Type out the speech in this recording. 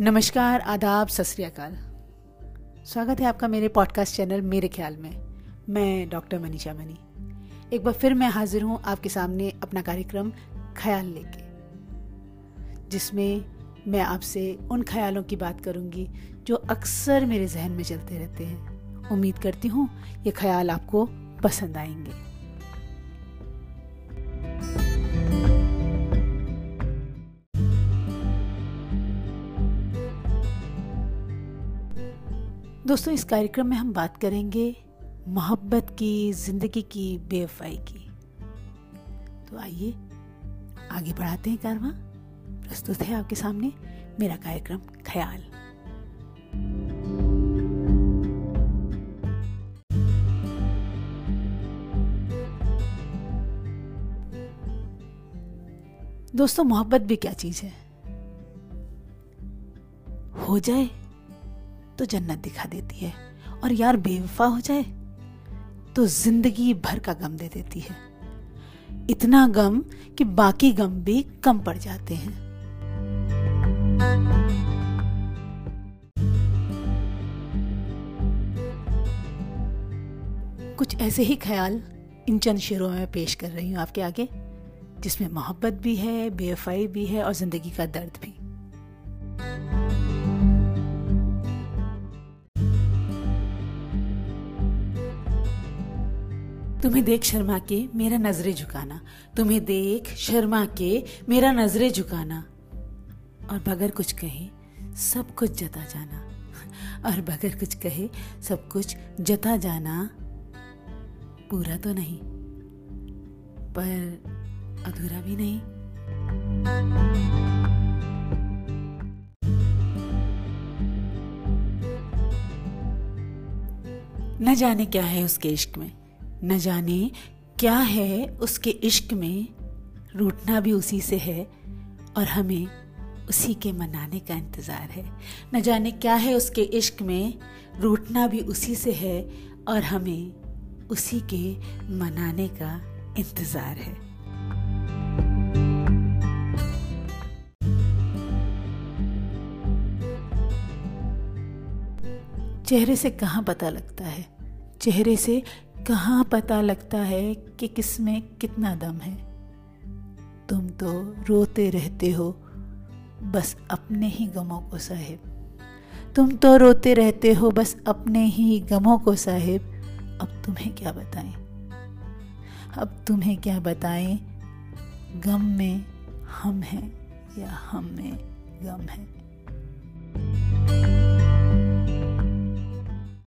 नमस्कार, आदाब, सत स्वागत है आपका मेरे पॉडकास्ट चैनल मेरे ख्याल में। मैं डॉक्टर मनीषा मनी। एक बार फिर मैं हाजिर हूँ आपके सामने अपना कार्यक्रम ख्याल लेके, जिसमें मैं आपसे उन ख्यालों की बात करूँगी जो अक्सर मेरे जहन में चलते रहते हैं। उम्मीद करती हूँ ये ख्याल आपको पसंद आएँगे। दोस्तों, इस कार्यक्रम में हम बात करेंगे मोहब्बत की, ज़िंदगी की, बेवफाई की। तो आइए, आगे बढ़ाते हैं कारवा। प्रस्तुत है आपके सामने मेरा कार्यक्रम ख्याल। दोस्तों, मोहब्बत भी क्या चीज़ है? हो जाए तो जन्नत दिखा देती है। और यार बेवफा हो जाए तो ज़िंदगी भर का गम दे देती है। इतना गम कि बाकी गम भी कम पड़ जाते हैं। कुछ ऐसे ही ख्याल इन चंद शेरों में पेश कर रही हूँ आपके आगे, जिसमें मोहब्बत भी है, बेवफाई भी है और ज़िंदगी का दर्द भी। तुम्हें देख शर्मा के मेरा नजरे झुकाना। तुम्हें देख शर्मा के मेरा नजरे झुकाना। और बगैर कुछ कहे, सब कुछ जता जाना। और बगैर कुछ कहे, सब कुछ जता जाना। पूरा तो नहीं, पर अधूरा भी नहीं। न जाने क्या है उसके इश्क में। न जाने क्या है उसके इश्क में। रूठना भी उसी से है और हमें उसी के मनाने का इंतज़ार है। न जाने क्या है उसके इश्क में। रूठना भी उसी से है और हमें उसी के मनाने का इंतज़ार है। चेहरे से कहाँ पता लगता है? चेहरे से कहाँ पता लगता है कि किसमें कितना दम है? तुम तो रोते रहते हो, बस अपने ही गमों को साहिब। तुम तो रोते रहते हो, बस अपने ही गमों को साहिब। अब तुम्हें क्या बताएँ? अब तुम्हें क्या बताएँ? गम में हम हैं या हम में गम है?